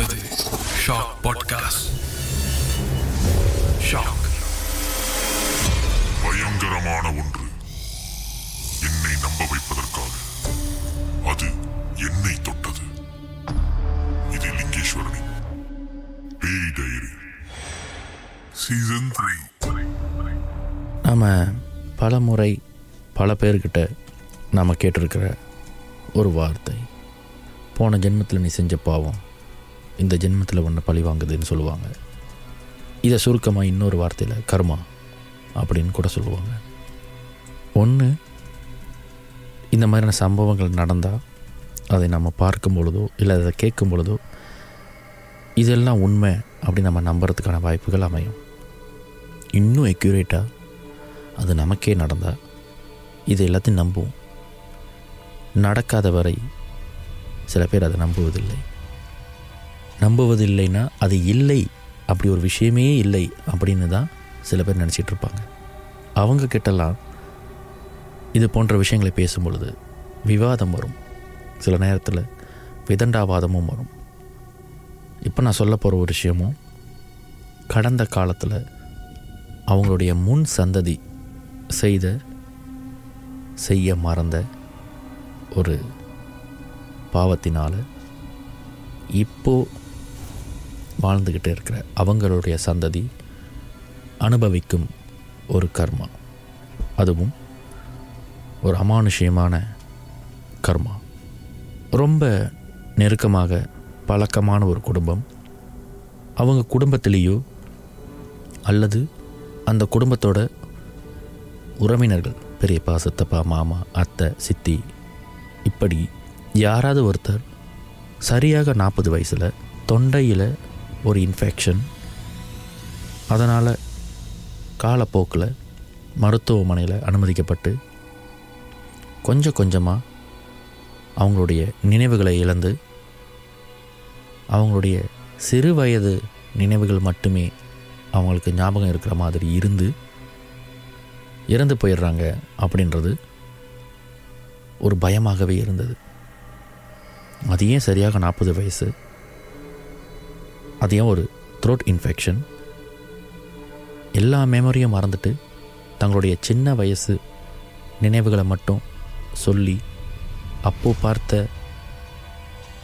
கேட்பது shock podcast shock பயங்கரமான ஒன்று. என்னை நம்ப வைப்பதற்காக. அது என்னை தொட்டது. இது லிங்கேஸ்வரனின் பேய் டைரி. சீசன் த்ரீ நாம் பல முறை பல பேர்கிட்ட நாம் கேட்டிருக்கிற ஒரு வார்த்தை. போன ஜென்மத்தில் நீ செஞ்ச பாவம். இந்த ஜென்மத்தில் ஒன்று பழி வாங்குதுன்னு சொல்லுவாங்க. இதை சுருக்கமாக இன்னொரு வார்த்தையில் கர்மா அப்படின்னு கூட சொல்லுவாங்க. ஒன்று இந்த மாதிரியான சம்பவங்கள் நடந்தால் அதை நம்ம பார்க்கும் பொழுதோ இல்லை அதை கேட்கும் பொழுதோ இதெல்லாம் உண்மை அப்படி நம்ம நம்புறதுக்கான வாய்ப்புகள் அமையும். இன்னும் எக்யூரேட்டாக அது நமக்கே நடந்தால் இது எல்லாத்தையும் நம்புவோம். நடக்காத வரை சில பேர் அதை நம்புவதில்லை. நம்புவதில்லைன்னா அது இல்லை அப்படி ஒரு விஷயமே இல்லை அப்படின்னு தான் சில பேர் நினச்சிட்டு இருப்பாங்க. அவங்க கிட்டலாம் இது போன்ற விஷயங்களை பேசும் பொழுது விவாதம் வரும். சில நேரத்தில் விதண்டாவாதமும் வரும். இப்போ நான் சொல்ல போகிற ஒரு விஷயமும் கடந்த காலத்தில் அவங்களுடைய முன் சந்ததி செய்த செய்ய மறந்த ஒரு பாவத்தினால் இப்போது வாழ்ந்துக்கிட்டு இருக்கிற அவங்களுடைய சந்ததி அனுபவிக்கும் ஒரு கர்மா. அதுவும் ஒரு அமானுஷ்யமான கர்மா. ரொம்ப நெருக்கமாக பழக்கமான ஒரு குடும்பம். அவங்க குடும்பத்திலேயோ அல்லது அந்த குடும்பத்தோட உறவினர்கள் பெரியப்பா சித்தப்பா மாமா அத்தை சித்தி இப்படி யாராவது ஒருத்தர் சரியாக நாற்பது வயசில் தொண்டையில் ஒரு இன்ஃபெக்ஷன் அதனால் காலப்போக்கில் மருத்துவமனையில் அனுமதிக்கப்பட்டு கொஞ்சம் கொஞ்சமாக அவங்களுடைய நினைவுகளை இழந்து அவங்களுடைய சிறு வயது நினைவுகள் மட்டுமே அவங்களுக்கு ஞாபகம் இருக்கிற மாதிரி இருந்து இறந்து போயிடுறாங்க அப்படின்றது ஒரு பயமாகவே இருந்தது. அது ஏன் சரியாக நாற்பது வயசு? அது ஏன் ஒரு த்ரோட் இன்ஃபெக்ஷன் எல்லா மெமரியும் மறந்துட்டு தங்களுடைய சின்ன வயசு நினைவுகளை மட்டும் சொல்லி அப்போது பார்த்த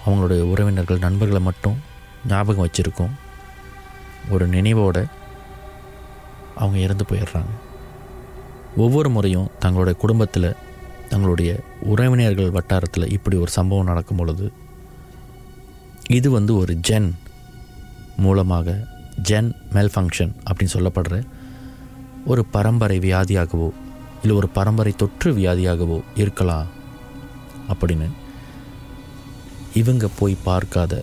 அவங்களுடைய உறவினர்கள் நண்பர்களை மட்டும் ஞாபகம் வச்சுருக்கோம். ஒரு நினைவோடு அவங்க இறந்து போயிடுறாங்க. ஒவ்வொரு முறையும் தங்களுடைய குடும்பத்தில் தங்களுடைய உறவினர்கள் வட்டாரத்தில் இப்படி ஒரு சம்பவம் நடக்கும் பொழுது இது வந்து ஒரு ஜென் மூலமாக ஜென் மெல்ஃபங்க்ஷன் அப்படின்னு சொல்லப்படுற ஒரு பரம்பரை வியாதியாகவோ இல்லை ஒரு பரம்பரை தொற்று வியாதியாகவோ இருக்கலாம் அப்படின்னு இவங்க போய் பார்க்காத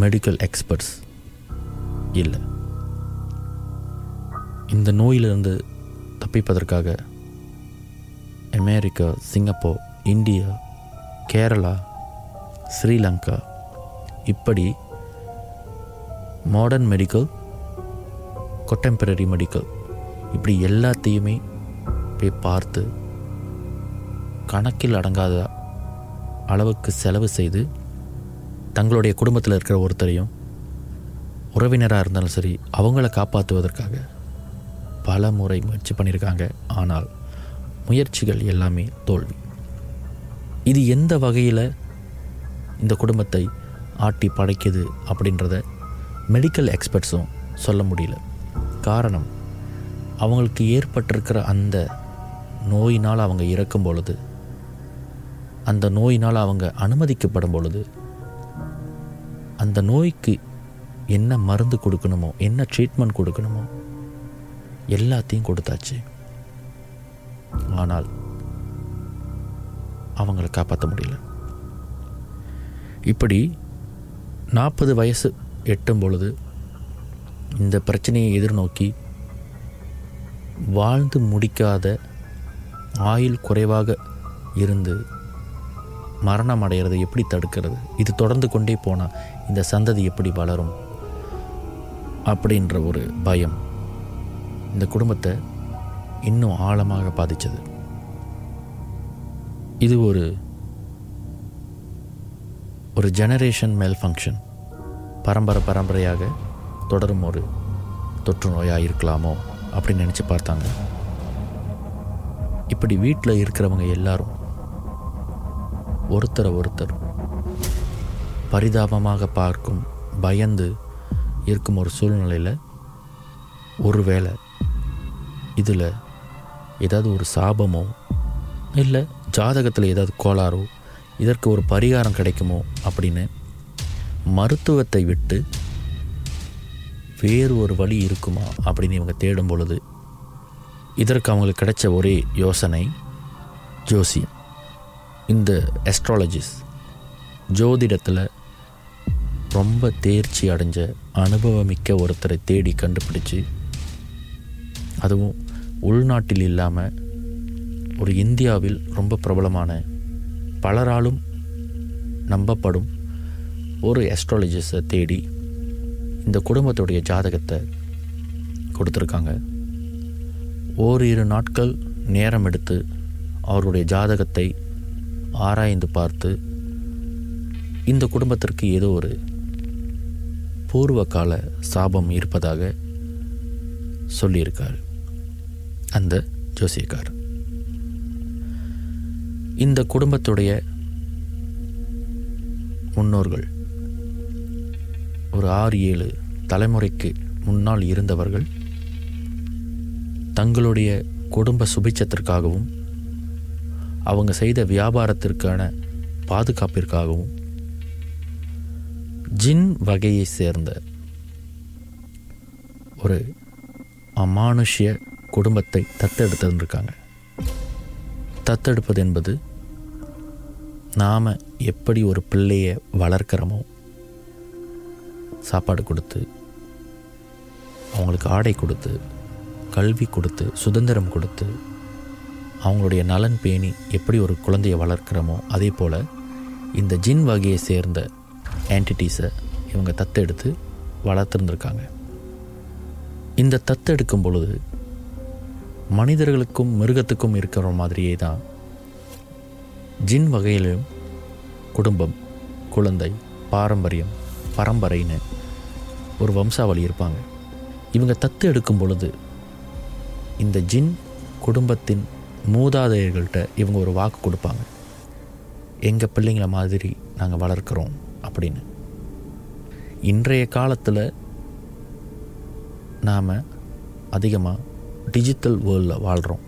மெடிக்கல் எக்ஸ்பர்ட்ஸ் இல்லை. இந்த நோயிலிருந்து தப்பிப்பதற்காக America Singapore India Kerala Sri Lanka இப்படி மாடர்ன் மெடிக்கல் கொட்டெம்பரரி மெடிக்கல் இப்படி எல்லாத்தையுமே போய் பார்த்து கணக்கில் அடங்காத அளவுக்கு செலவு செய்து தங்களுடைய குடும்பத்தில் இருக்கிற ஒருத்தரையும் உறவினராக இருந்தாலும் சரி அவங்கள காப்பாற்றுவதற்காக பல முறை முயற்சி பண்ணியிருக்காங்க. ஆனால் முயற்சிகள் எல்லாமே தோல்வி. இது எந்த வகையில் இந்த குடும்பத்தை ஆட்டி படைக்குது அப்படின்றத மெடிக்கல் எக்ஸ்பர்ட்ஸும் சொல்ல முடியல. காரணம் அவங்களுக்கு ஏற்பட்டிருக்கிற அந்த நோயினால் அவங்க இறக்கும் பொழுது அந்த நோயினால் அவங்க அனுமதிக்கப்படும் பொழுது அந்த நோய்க்கு என்ன மருந்து கொடுக்கணுமோ என்ன ட்ரீட்மெண்ட் கொடுக்கணுமோ எல்லாத்தையும் கொடுத்தாச்சு. ஆனால் அவங்களை காப்பாற்ற முடியல. இப்படி நாற்பது வயசு எட்டும் பொழுது இந்த பிரச்சனையை எதிர்நோக்கி வாழ்ந்து முடிக்காத ஆயுள் குறைவாக இருந்து மரணம் அடைகிறதை எப்படி தடுக்கிறது? இது தொடர்ந்து கொண்டே போனால் இந்த சந்ததி எப்படி வளரும்? அப்படின்ற ஒரு பயம் இந்த குடும்பத்தை இன்னும் ஆழமாக பாதித்தது இது ஒரு ஒரு ஜெனரேஷன் மேல் ஃபங்க்ஷன் பரம்பரை பரம்பரையாக தொடரும் ஒரு தொற்று நோயாக இருக்கலாமோ அப்படின்னு நினச்சி பார்த்தாங்க. இப்படி வீட்டில் இருக்கிறவங்க எல்லாரும் ஒருத்தரை ஒருத்தர் பரிதாபமாக பார்க்கும் பயந்து இருக்கும் ஒரு சூழ்நிலையில் ஒருவேளை இதில் ஏதாவது ஒரு சாபமோ இல்லை ஜாதகத்தில் ஏதாவது கோளாறோ இதற்கு ஒரு பரிகாரம் கிடைக்குமோ அப்படின்னு மருத்துவத்தை விட்டு வேறு ஒரு வழி இருக்குமா அப்படின்னு இவங்க தேடும் பொழுது இதற்கு அவங்களுக்கு கிடைச்ச ஒரே யோசனை ஜோசியம். இந்த எஸ்ட்ராலஜிஸ் ஜோதிடத்தில் ரொம்ப தேர்ச்சி அடைஞ்ச அனுபவமிக்க ஒருத்தரை தேடி கண்டுபிடிச்சு அதுவும் உள்நாட்டில் இல்லாமல் ஒரு இந்தியாவில் ரொம்ப பிரபலமான பலராலும் நம்பப்படும் ஒரு அஸ்ட்ராலஜிஸை தேடி இந்த குடும்பத்துடைய ஜாதகத்தை கொடுத்துருக்காங்க. ஓரிரு நாட்கள் நேரம் எடுத்து அவருடைய ஜாதகத்தை ஆராய்ந்து பார்த்து இந்த குடும்பத்திற்கு ஏதோ ஒரு பூர்வ கால சாபம் இருப்பதாக சொல்லியிருக்கார் அந்த ஜோசியக்கார். இந்த குடும்பத்துடைய முன்னோர்கள் ஒரு ஆறு ஏழு தலைமுறைக்கு முன்னால் இருந்தவர்கள் தங்களுடைய குடும்ப சுபிச்சத்திற்காகவும் அவங்க செய்த வியாபாரத்திற்கான பாதுகாப்பிற்காகவும் ஜின் வகையை சேர்ந்த ஒரு அமானுஷ்ய குடும்பத்தை தத்தெடுத்திருக்காங்க தத்தெடுப்பது என்பது நாம் எப்படி ஒரு பிள்ளையை வளர்க்கிறோமோ சாப்பாடு கொடுத்து அவங்களுக்கு ஆடை கொடுத்து கல்வி கொடுத்து சுதந்திரம் கொடுத்து அவங்களுடைய நலன் பேணி எப்படி ஒரு குழந்தையை வளர்க்குறோமோ அதே போல் இந்த ஜின் வகையை சேர்ந்த ஆன்டிட்டிஸை இவங்க தத்தெடுத்து வளர்த்துருந்துருக்காங்க. இந்த தத்தெடுக்கும் பொழுது மனிதர்களுக்கும் மிருகத்துக்கும் இருக்கிற மாதிரியே தான் ஜின் வகையிலும் குடும்பம் குழந்தை பாரம்பரியம் பரம்பரைன்னு ஒரு வம்சாவளி இருப்பாங்க. இவங்க தத்து எடுக்கும் பொழுது இந்த ஜின் குடும்பத்தின் மூதாதையர்கள்ட்ட இவங்க ஒரு வாக்கு கொடுப்பாங்க. எங்கள் பிள்ளைங்களை மாதிரி நாங்கள் வளர்க்குறோம் அப்படின்னு. இன்றைய காலத்தில் நாம் அதிகமாக டிஜிட்டல் வேர்ல்டில் வாழ்கிறோம்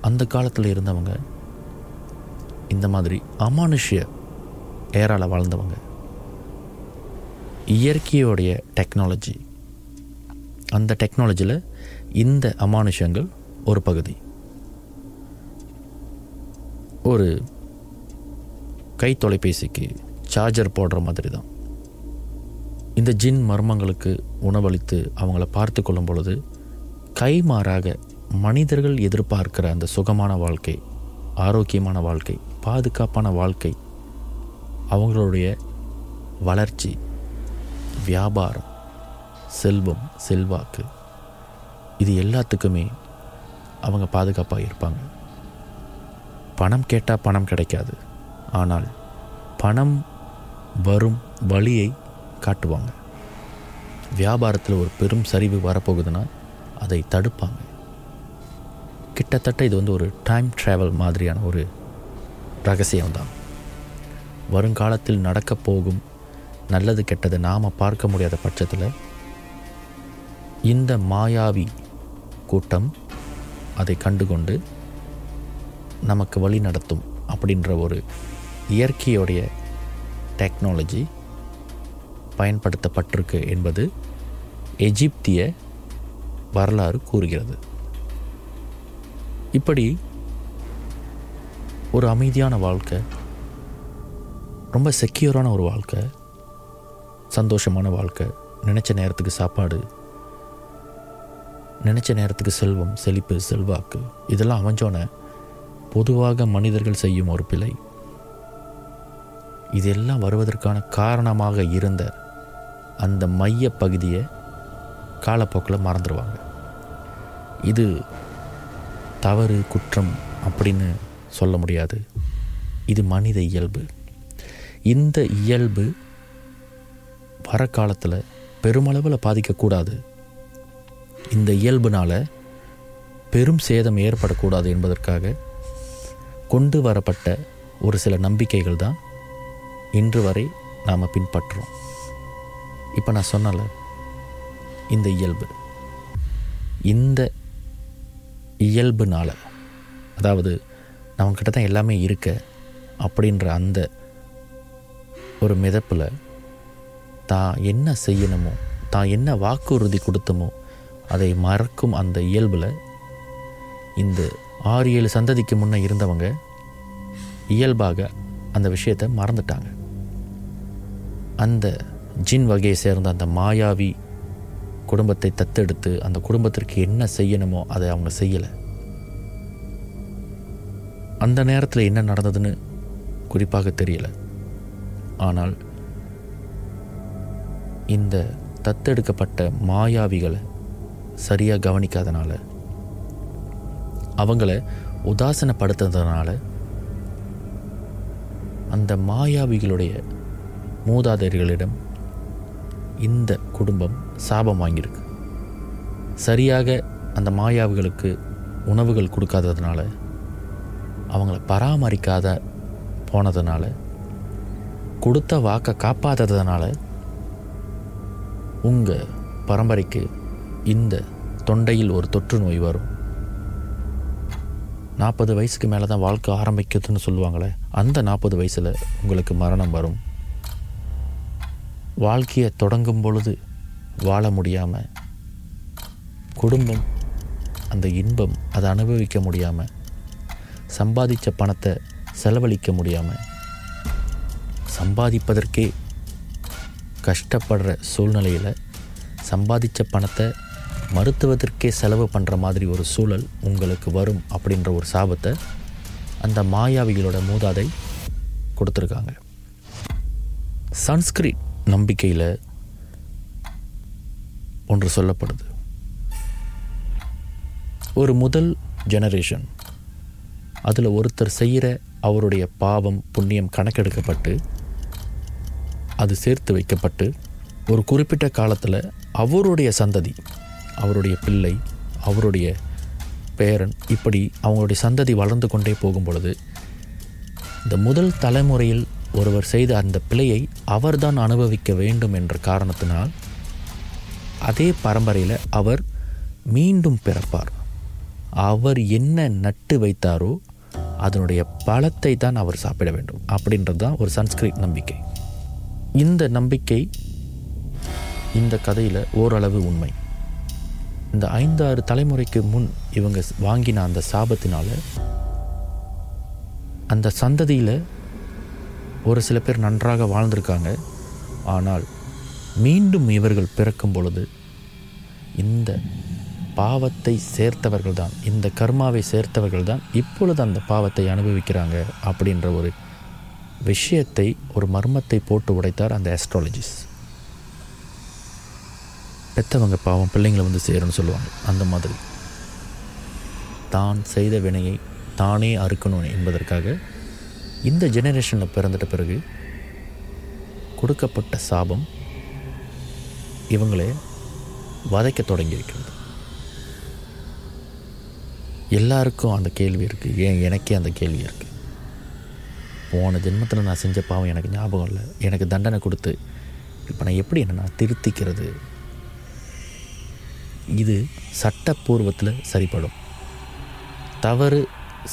அந்த காலத்தில் இருந்தவங்க இந்த மாதிரி அமானுஷ்ய ஏரால வாழ்ந்தவங்க. இயற்கையோடைய டெக்னாலஜி அந்த டெக்னாலஜியில் இந்த அமானுஷங்கள் ஒரு பகுதி. ஒரு கை தொலைபேசிக்கு சார்ஜர் போடுற மாதிரி தான் இந்த ஜின் மர்மங்களுக்கு உணவளித்து அவங்கள பார்த்து கொள்ளும் பொழுது கைமாறாக மனிதர்கள் எதிர்பார்க்கிற அந்த சுகமான வாழ்க்கை ஆரோக்கியமான வாழ்க்கை பாதுகாப்பான வாழ்க்கை அவங்களுடைய வளர்ச்சி வியாபாரம் செல்வம் செல்வாக்கு இது எல்லாத்துக்குமே அவங்க பாதுகாப்பாக இருப்பாங்க. பணம் கேட்டால் பணம் கிடைக்காது. ஆனால் பணம் வரும் வழியை காட்டுவாங்க. வியாபாரத்தில் ஒரு பெரும் சரிவு வரப்போகுதுன்னா அதை தடுப்பாங்க. கிட்டத்தட்ட இது வந்து ஒரு டைம் ட்ராவல் மாதிரியான ஒரு ரகசியம்தான். வருங்காலத்தில் நடக்கப் போகும் நல்லது கெட்டது நாம் பார்க்க முடியாத பட்சத்தில் இந்த மாயாவி கூட்டம் அதை கண்டுகொண்டு நமக்கு வழி நடத்தும் அப்படின்ற ஒரு இயற்கையுடைய டெக்னாலஜி பயன்படுத்தப்பட்டிருக்கு என்பது எஜிப்திய வரலாறு கூறுகிறது. இப்படி ஒரு அமைதியான வாழ்க்கை ரொம்ப செக்யூரான ஒரு வாழ்க்கை சந்தோஷமான வாழ்க்கை. நினச்ச நேரத்துக்கு சாப்பாடு. நினச்ச நேரத்துக்கு செல்வம் செழிப்பு செல்வாக்கு. இதெல்லாம் அமைஞ்சோன்னே பொதுவாக மனிதர்கள் செய்யும் ஒரு பிழை. இதெல்லாம் வருவதற்கான காரணமாக இருந்த அந்த மைய பகுதியை காலப்போக்கில் மறந்துடுவாங்க. இது தவறு குற்றம் அப்படின்னு சொல்ல முடியாது. இது மனித இயல்பு. இந்த இயல்பு வர காலத்தில் பெருமளவில் பாதிக்கக்கூடாது. இந்த இயல்புனால் பெரும் சேதம் ஏற்படக்கூடாது என்பதற்காக கொண்டு வரப்பட்ட ஒரு சில நம்பிக்கைகள் தான் இன்று வரை நாம் பின்பற்றுறோம். இப்போ நான் சொன்னல இந்த இயல்பு. இந்த இயல்புனால் அதாவது நம்மக்கிட்ட தான் எல்லாமே இருக்க அப்படின்ற அந்த ஒரு மிதப்பில் தான் என்ன செய்யணுமோ தான் என்ன வாக்குறுதி கொடுத்தமோ அதை மறக்கும் அந்த இயல்பில் இந்த ஆறு ஏழு சந்ததிக்கு முன்னே இருந்தவங்க இயல்பாக அந்த விஷயத்தை மறந்துட்டாங்க. அந்த ஜின் வகையை சேர்ந்த அந்த மாயாவி குடும்பத்தை தத்தெடுத்து அந்த குடும்பத்திற்கு என்ன செய்யணுமோ அதை அவங்க செய்யலை. அந்த நேரத்தில் என்ன நடந்ததுன்னு குறிப்பாக தெரியலை. ஆனால் இந்த தத்தெடுக்கப்பட்ட மாயாவிகளை சரியாக கவனிக்காதனால அவங்கள உதாசனப்படுத்துறதுனால அந்த மாயாவிகளுடைய மூதாதையர்களிடம் இந்த குடும்பம் சாபம் வாங்கியிருக்கு. சரியாக அந்த மாயாவிகளுக்கு உணவுகள் கொடுக்காததுனால அவங்கள பராமரிக்காத போனதுனால கொடுத்த வாக்கை காப்பாற்றதுனால உங்கள் பரம்பரைக்கு இந்த தொண்டையில் ஒரு தொற்று நோய் வரும். நாற்பது வயசுக்கு மேலே தான் வாழ்க்கை ஆரம்பிக்குதுன்னு சொல்லுவாங்களே அந்த நாற்பது வயசில் உங்களுக்கு மரணம் வரும். வாழ்க்கையை தொடங்கும் பொழுது வாழ முடியாமல் குடும்பம் அந்த இன்பம் அதை அனுபவிக்க முடியாமல் சம்பாதித்த பணத்தை செலவழிக்க முடியாமல் சம்பாதிப்பதற்கே கஷ்டப்படுற சூழ்நிலையில் சம்பாதிச்ச பணத்தை மருத்துவத்திற்கே செலவு பண்ணுற மாதிரி ஒரு சூழல் உங்களுக்கு வரும் அப்படின்ற ஒரு சாபத்தை அந்த மாயாவிகளோட மூதாதை கொடுத்துருக்காங்க. சன்ஸ்கிரிட் நம்பிக்கையில் ஒன்று சொல்லப்படுது. ஒரு முதல் ஜெனரேஷன் அதில் ஒருத்தர் செய்கிற அவருடைய பாவம் புண்ணியம் கணக்கெடுக்கப்பட்டு அது சேர்த்து வைக்கப்பட்டு ஒரு குறிப்பிட்ட காலத்தில் அவருடைய சந்ததி அவருடைய பிள்ளை அவருடைய பேரன் இப்படி அவங்களுடைய சந்ததி வளர்ந்து கொண்டே போகும் பொழுது இந்த முதல் தலைமுறையில் ஒருவர் செய்த அந்த பிழையை அவர்தான் அனுபவிக்க வேண்டும் என்ற காரணத்தினால் அதே பரம்பரையில் அவர் மீண்டும் பிறப்பார். அவர் என்ன நட்டு வைத்தாரோ அதனுடைய பழத்தை தான் அவர் சாப்பிட வேண்டும் அப்படின்றது தான் ஒரு சன்ஸ்கிரிட் நம்பிக்கை. இந்த நம்பிக்கை இந்த கதையில் ஓரளவு உண்மை. இந்த ஐந்தாறு தலைமுறைக்கு முன் இவங்க வாங்கின அந்த சாபத்தினால அந்த சந்ததியில் ஒரு சில பேர் நன்றாக வாழ்ந்திருக்காங்க. ஆனால் மீண்டும் இவர்கள் பிறக்கும் பொழுது இந்த பாவத்தை சேர்த்தவர்கள் தான் இந்த கர்மாவை சேர்த்தவர்கள் தான் இப்பொழுது அந்த பாவத்தை அனுபவிக்கிறாங்க அப்படின்ற ஒரு விஷயத்தை ஒரு மர்மத்தை போட்டு உடைத்தார் அந்த ஆஸ்ட்ராலஜிஸ்ட் பெற்றவங்க பாவம் பிள்ளைங்களை வந்து சேரும்னு சொல்லுவாங்க. அந்த மாதிரி. தான் செய்த வினையை தானே அறுக்கணும் என்பதற்காக இந்த ஜெனரேஷனில் பிறந்துட்ட பிறகு கொடுக்கப்பட்ட சாபம் இவங்களே வதைக்க தொடங்கியிருக்கிறது. எல்லாருக்கும் அந்த கேள்வி இருக்குது ஏன் எனக்கே அந்த கேள்வி இருக்குது போன ஜென்மத்தில் நான் செஞ்ச பாவம் எனக்கு ஞாபகம் இல்லை. எனக்கு தண்டனை கொடுத்து இப்போ நான் எப்படி என்ன நான் திருத்திக்கிறது? இது சட்டப்பூர்வத்தில் சரிப்படும். தவறு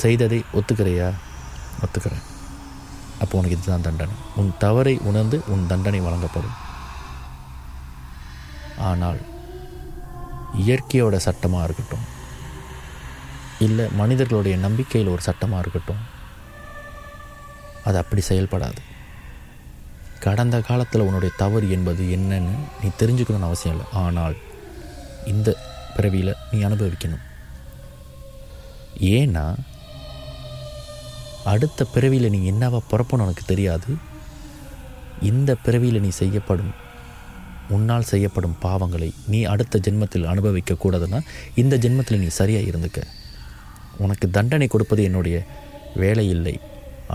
செய்ததை ஒத்துக்கிறையா? ஒத்துக்கிறேன். அப்போ உனக்கு இதுதான் தண்டனை. உன் தவறை உணர்ந்து உன் தண்டனை வழங்கப்படும். ஆனால் இயற்கையோட சட்டமாக இருக்கட்டும். இல்லை மனிதர்களுடைய நம்பிக்கையில் ஒரு சட்டமாக இருக்கட்டும். அது அப்படி செயல்படாது. கடந்த காலத்தில் உன்னுடைய தவறு என்பது என்னன்னு நீ தெரிஞ்சுக்கணும்னு அவசியம் இல்லை. ஆனால் இந்த பிறவியில் நீ அனுபவிக்கணும். ஏன்னா அடுத்த பிறவியில் நீ என்னவா பிறப்பணும் உனக்கு தெரியாது. இந்த பிறவியில் நீ செய்யப்படும் உன்னால் செய்யப்படும் பாவங்களை நீ அடுத்த ஜென்மத்தில் அனுபவிக்க கூடாதுன்னா இந்த ஜென்மத்தில் நீ சரியாக இருந்துக்க. உனக்கு தண்டனை கொடுப்பது என்னுடைய வேலை இல்லை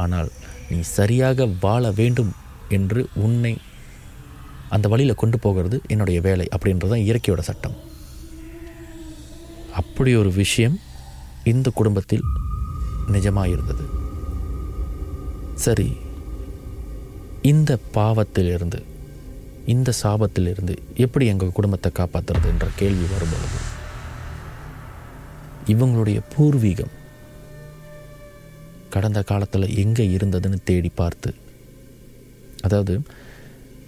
ஆனால் நீ சரியாக வாழ வேண்டும் என்று உன்னை அந்த வழியில் கொண்டு போகிறது என்னுடைய வேலை அப்படின்றது தான் இயற்கையோட சட்டம். அப்படி ஒரு விஷயம் இந்த குடும்பத்தில் நிஜமாக இருந்தது சரி இந்த பாவத்திலிருந்து இந்த சாபத்திலிருந்து எப்படி எங்கள் குடும்பத்தை காப்பாற்றுறது என்ற கேள்வி வரும்பொழுது இவங்களுடைய பூர்வீகம் கடந்த காலத்தில் எங்கே இருந்ததுன்னு தேடி பார்த்து. அதாவது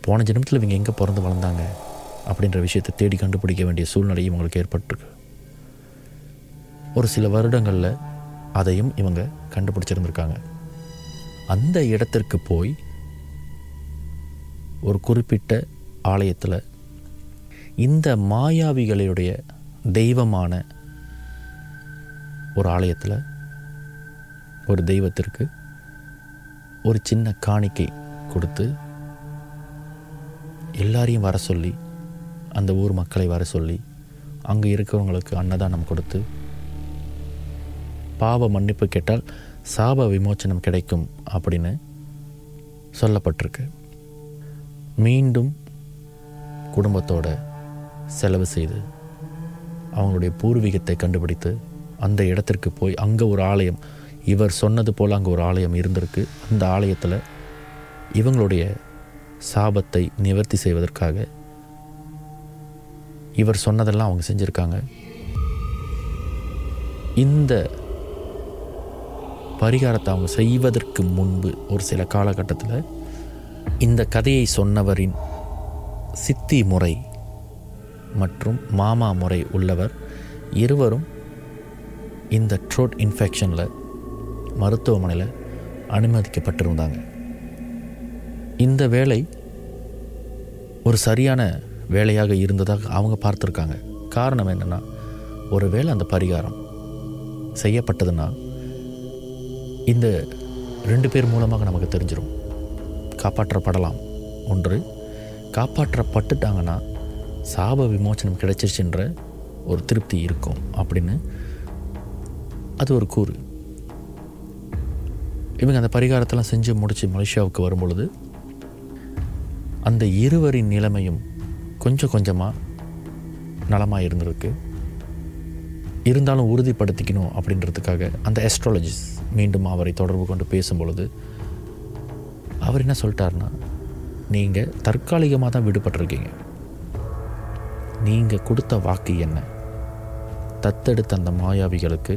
போன ஜென்மத்தில் இவங்க எங்கே பிறந்து வளர்ந்தாங்க அப்படின்ற விஷயத்தை தேடி கண்டுபிடிக்க வேண்டிய சூழ்நிலை இவங்களுக்கு ஏற்பட்டிருக்கு. ஒரு சில வருடங்களில் அதையும் இவங்க கண்டுபிடிச்சிருந்திருக்காங்க. அந்த இடத்திற்கு போய் ஒரு குறிப்பிட்ட ஆலயத்தில் இந்த மாயாவிகளுடைய தெய்வமான ஒரு ஆலயத்தில் ஒரு தெய்வத்திற்கு ஒரு சின்ன காணிக்கை கொடுத்து எல்லாரையும் வர சொல்லி அந்த ஊர் மக்களை வர சொல்லி அங்கே இருக்கிறவங்களுக்கு அன்னதானம் கொடுத்து பாவ மன்னிப்பு கேட்டால் சாப விமோச்சனம் கிடைக்கும் அப்படின்னு சொல்லப்பட்டிருக்கு. மீண்டும் குடும்பத்தோட செலவு செய்து அவங்களுடைய பூர்வீகத்தை கண்டுபிடித்து அந்த இடத்திற்கு போய் அங்கே ஒரு ஆலயம் இவர் சொன்னது போல் அங்கே ஒரு ஆலயம் இருந்திருக்கு. அந்த ஆலயத்தில் இவங்களுடைய சாபத்தை நிவர்த்தி செய்வதற்காக இவர் சொன்னதெல்லாம் அவங்க செஞ்சுருக்காங்க. இந்த பரிகாரத்தை அவங்க செய்வதற்கு முன்பு ஒரு சில காலகட்டத்தில் இந்த கதையை சொன்னவரின் சித்தி முறை மற்றும் மாமா முறை உள்ளவர் இருவரும் இந்த ட்ரோட் இன்ஃபெக்ஷனில் மருத்துவமனையில் அனுமதிக்கப்பட்டிருந்தாங்க. இந்த வேலை ஒரு சரியான வேலையாக இருந்ததாக அவங்க பார்த்துருக்காங்க. காரணம் என்னென்னா ஒருவேளை அந்த பரிகாரம் செய்யப்பட்டதுன்னா இந்த ரெண்டு பேர் மூலமாக நமக்கு தெரிஞ்சிடும் காப்பாற்றப்படலாம். ஒன்று காப்பாற்றப்பட்டுட்டாங்கன்னா சாப விமோச்சனம் கிடைச்சிருச்சுன்ற ஒரு திருப்தி இருக்கும் அப்படின்னு அது ஒரு கூறு. இவங்க அந்த பரிகாரத்தெல்லாம் செஞ்சு முடித்து மலேசியாவுக்கு வரும்பொழுது அந்த இருவரின் நிலைமையும் கொஞ்சம் கொஞ்சமாக நலமாக இருந்திருக்கு. இருந்தாலும் உறுதிப்படுத்திக்கணும் அப்படின்றதுக்காக அந்த எஸ்ட்ராலஜிஸ் மீண்டும் அவரை தொடர்பு கொண்டு பேசும்பொழுது அவர் என்ன சொல்லிட்டாருன்னா நீங்கள் தற்காலிகமாக தான் விடுபட்டிருக்கீங்க. நீங்கள் கொடுத்த வாக்கு என்ன? தத்தெடுத்த அந்த மாயாவிகளுக்கு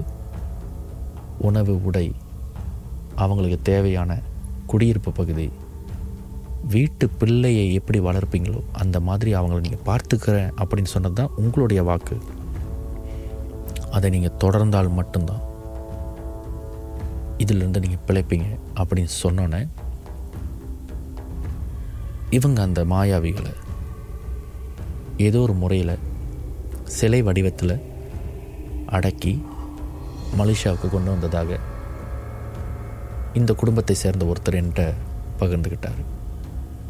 உணவு உடை அவங்களுக்கு தேவையான குடியிருப்பு பகுதி. வீட்டு பிள்ளையை எப்படி வளர்ப்பீங்களோ அந்த மாதிரி அவங்கள நீங்கள் பார்த்துக்கிறேன் அப்படின்னு சொன்னது தான் உங்களுடைய வாக்கு. அதை நீங்கள் தொடர்ந்தால் மட்டும்தான் இதிலிருந்து நீங்கள் பிழைப்பீங்க அப்படின்னு சொன்னோன்னே இவங்க அந்த மாயாவிகளை ஏதோ ஒரு முறையில் சிலை வடிவத்தில் அடக்கி மலேசியாவுக்கு கொண்டு வந்ததாக இந்த குடும்பத்தை சேர்ந்த ஒருத்தர் என்கிட்ட பகிர்ந்துக்கிட்டார்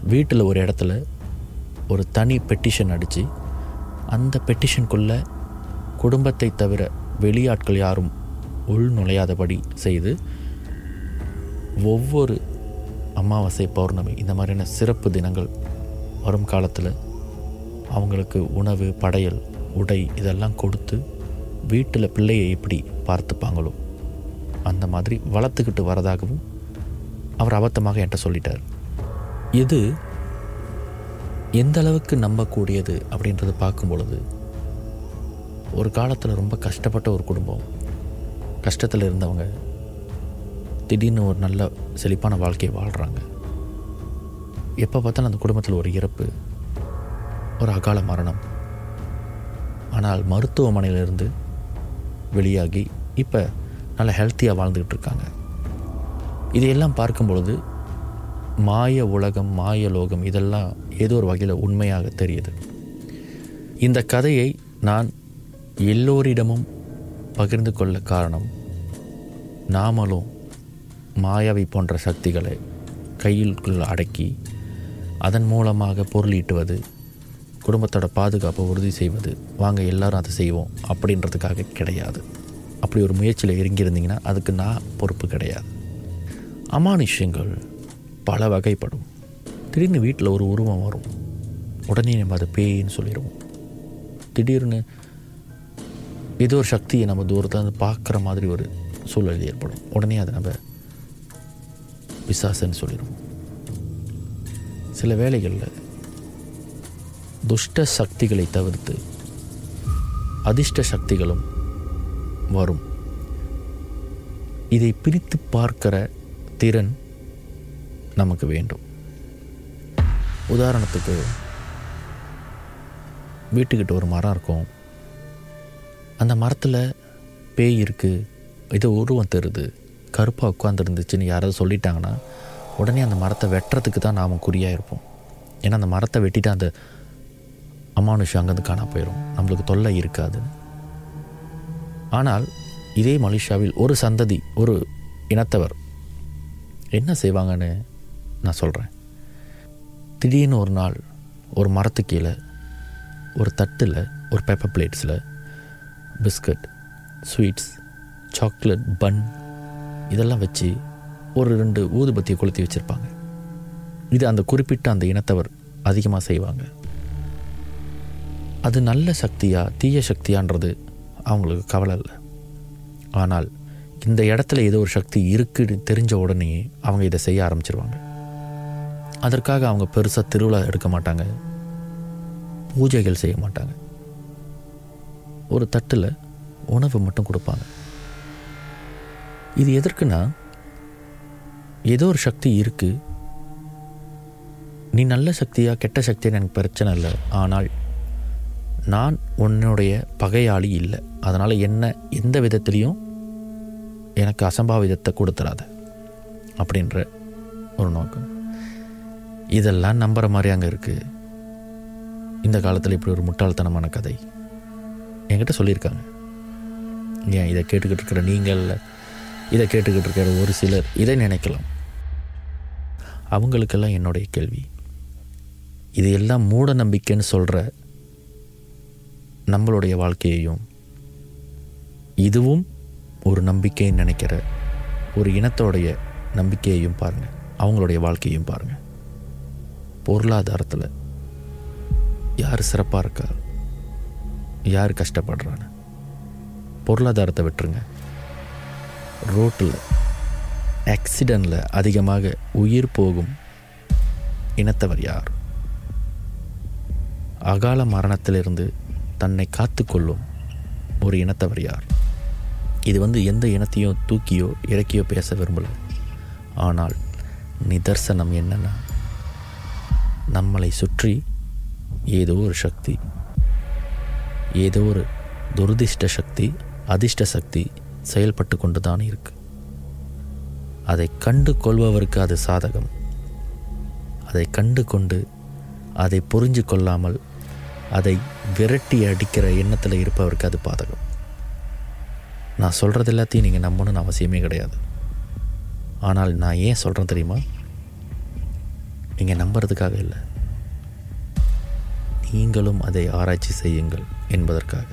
வீட்டில் ஒரு இடத்துல ஒரு தனி பெட்டிஷன் அடித்து அந்த பெட்டிஷனுக்குள்ளே குடும்பத்தை தவிர வெளியாட்கள் யாரும் உள் நுழையாதபடி செய்து ஒவ்வொரு அமாவாசை பௌர்ணமி இந்த மாதிரியான சிறப்பு தினங்கள் வரும் காலத்தில் அவங்களுக்கு உணவு படையல் உடை இதெல்லாம் கொடுத்து வீட்டில் பிள்ளையை எப்படி பார்த்துப்பாங்களோ அந்த மாதிரி வளர்த்துக்கிட்டு வரதாகவும் அவர் அபத்தமாக என்கிட்ட சொல்லிட்டார். இது எந்த அளவுக்கு நம்பக்கூடியது அப்படின்றத பார்க்கும் பொழுது ஒரு காலத்தில் ரொம்ப கஷ்டப்பட்ட ஒரு குடும்பம். கஷ்டத்தில் இருந்தவங்க திடீர்னு ஒரு நல்ல செழிப்பான வாழ்க்கையை வாழ்கிறாங்க எப்போ பார்த்தாலும் அந்த குடும்பத்தில் ஒரு இறப்பு ஒரு அகால மரணம். ஆனால் மருத்துவமனையிலிருந்து வெளியாகி இப்போ நல்ல ஹெல்த்தியாக வாழ்ந்துக்கிட்டு இருக்காங்க. இதையெல்லாம் பார்க்கும் பொழுது மாய உலகம் மாய லோகம் இதெல்லாம் ஏதோ ஒரு வகையில் உண்மையாக தெரியுது. இந்த கதையை நான் எல்லோரிடமும் பகிர்ந்து கொள்ள காரணம் நாமளும் மாயாவை போன்ற சக்திகளை கையில் அடக்கி அதன் மூலமாக பொருளீட்டுவது குடும்பத்தோட பாதுகாப்பை உறுதி செய்வது வாங்க எல்லாரும் அதை செய்வோம் அப்படின்றதுக்காக கிடையாது. அப்படி ஒரு முயற்சியில் இறங்கியிருந்தீங்கன்னா அதுக்கு நான் பொறுப்பு கிடையாது. அமானுஷ்யங்கள் பல வகைப்படும். திடீர்னு வீட்டில் ஒரு உருவம் வரும். உடனே நம்ம அதை பேயின்னு சொல்லிடுவோம். திடீர்னு ஏதோ ஒரு சக்தியை நம்ம தூரத்தில் இருந்து பார்க்குற மாதிரி ஒரு சூழல் ஏற்படும். உடனே அதை நம்ம விசாசன்னு சொல்லிடுவோம். சில வேளைகளில் துஷ்ட சக்திகளை தவிர்த்து அதிர்ஷ்ட சக்திகளும் வரும். இதை பிரித்து பார்க்கிற திறன் நமக்கு வேண்டும். உதாரணத்துக்கு வீட்டுக்கிட்ட ஒரு மரம் இருக்கும். அந்த மரத்தில் பேய் இருக்குது இது உருவம் தருது கருப்பாக உட்காந்துருந்துச்சுன்னு யாராவது சொல்லிட்டாங்கன்னா உடனே அந்த மரத்தை வெட்டுறதுக்கு தான் நாம் குறியாக இருப்போம். ஏன்னா அந்த மரத்தை வெட்டிட்டு அந்த அமானுஷம் அங்கேருந்து காணா போயிடும் நம்மளுக்கு தொல்லை இருக்காதுன்னு. ஆனால் இதே மலேசியாவில் ஒரு சந்ததி ஒரு இனத்தவர் என்ன செய்வாங்கன்னு நான் சொல்கிறேன் திடீர்னு ஒரு நாள் ஒரு மரத்து கீழே ஒரு தட்டில் ஒரு பேப்பர் பிளேட்ஸில் பிஸ்கட் ஸ்வீட்ஸ் சாக்லேட் பன் இதெல்லாம் வச்சு ஒரு ரெண்டு ஊதுபத்தியை கொளுத்தி வச்சுருப்பாங்க. இது அந்த குறிப்பிட்ட அந்த இனத்தவர் அதிகமாக செய்வாங்க. அது நல்ல சக்தியா தீய சக்தியான்றது அவங்களுக்கு கவலை இல்லை. ஆனால் இந்த இடத்துல ஏதோ ஒரு சக்தி இருக்குன்னு தெரிஞ்ச உடனே அவங்க இதை செய்ய ஆரம்பிச்சிருவாங்க. அதற்காக அவங்க பெருசாக திருவிழா எடுக்க மாட்டாங்க. பூஜைகள் செய்ய மாட்டாங்க. ஒரு தட்டில் உணவு மட்டும் கொடுப்பாங்க. இது எதற்குன்னா ஏதோ ஒரு சக்தி இருக்குது நீ நல்ல சக்தியாக கெட்ட சக்தியாக எனக்கு பிரச்சனை இல்லை. ஆனால் நான் உன்னுடைய பகையாளி இல்லை. அதனால் என்ன எந்த விதத்துலேயும் எனக்கு அசம்பாவிதத்தை கொடுத்துடாத அப்படின்ற ஒரு நோக்கம். இதெல்லாம் நம்புகிற மாதிரி அங்கே இருக்குது இந்த காலத்தில் இப்படி ஒரு முட்டாள்தனமான கதை. என்கிட்ட சொல்லியிருக்காங்க. ஏன் இதை கேட்டுக்கிட்டு இருக்கிற நீங்கள் இதை கேட்டுக்கிட்டு இருக்கிற ஒரு சிலர் இதை நினைக்கலாம். அவங்களுக்கெல்லாம் என்னுடைய கேள்வி. இது எல்லாம் மூட நம்பிக்கைன்னு சொல்கிற நம்மளுடைய வாழ்க்கையையும் இதுவும் ஒரு நம்பிக்கைன்னு நினைக்கிற ஒரு இனத்தோடைய நம்பிக்கையையும் பாருங்கள் அவங்களுடைய வாழ்க்கையும் பாருங்கள் பொருளாதாரத்தில் யார் சிறப்பாக இருக்கா? யார் கஷ்டப்படுறான்னு? பொருளாதாரத்தை விட்டுருங்க. ரோட்டில் ஆக்சிடெண்ட்டில் அதிகமாக உயிர் போகும் இனத்தவர் யார்? அகால மரணத்திலிருந்து தன்னை காத்துக்கொள்ளும் ஒரு இனத்தவர் யார்? இது வந்து எந்த இனத்தையும் தூக்கியோ இறக்கியோ பேச விரும்பலை. ஆனால் நிதர்சனம் என்னன்னா நம்மளை சுற்றி ஏதோ ஒரு சக்தி ஏதோ ஒரு துரதிர்ஷ்ட சக்தி அதிர்ஷ்ட சக்தி செயல்பட்டு கொண்டு தான் இருக்கு. அதை கண்டு கொள்பவருக்கு அது சாதகம். அதை கண்டு கொண்டு அதை புரிஞ்சு கொள்ளாமல் அதை விரட்டி அடிக்கிற எண்ணத்தில் இருப்பவருக்கு அது பாதகம். நான் சொல்கிறது எல்லாத்தையும் நீங்கள் நம்பணும்னு அவசியமே கிடையாது. ஆனால் நான் ஏன் சொல்கிறேன் தெரியுமா? நீங்கள் நம்புறதுக்காக இல்லை. நீங்களும் அதை ஆராய்ச்சி செய்யுங்கள் என்பதற்காக.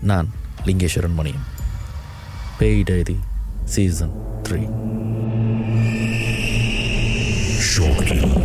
நான் லிங்கேஸ்வரன் மணியம் பேய் டைரி சீசன் த்ரீ Shortly.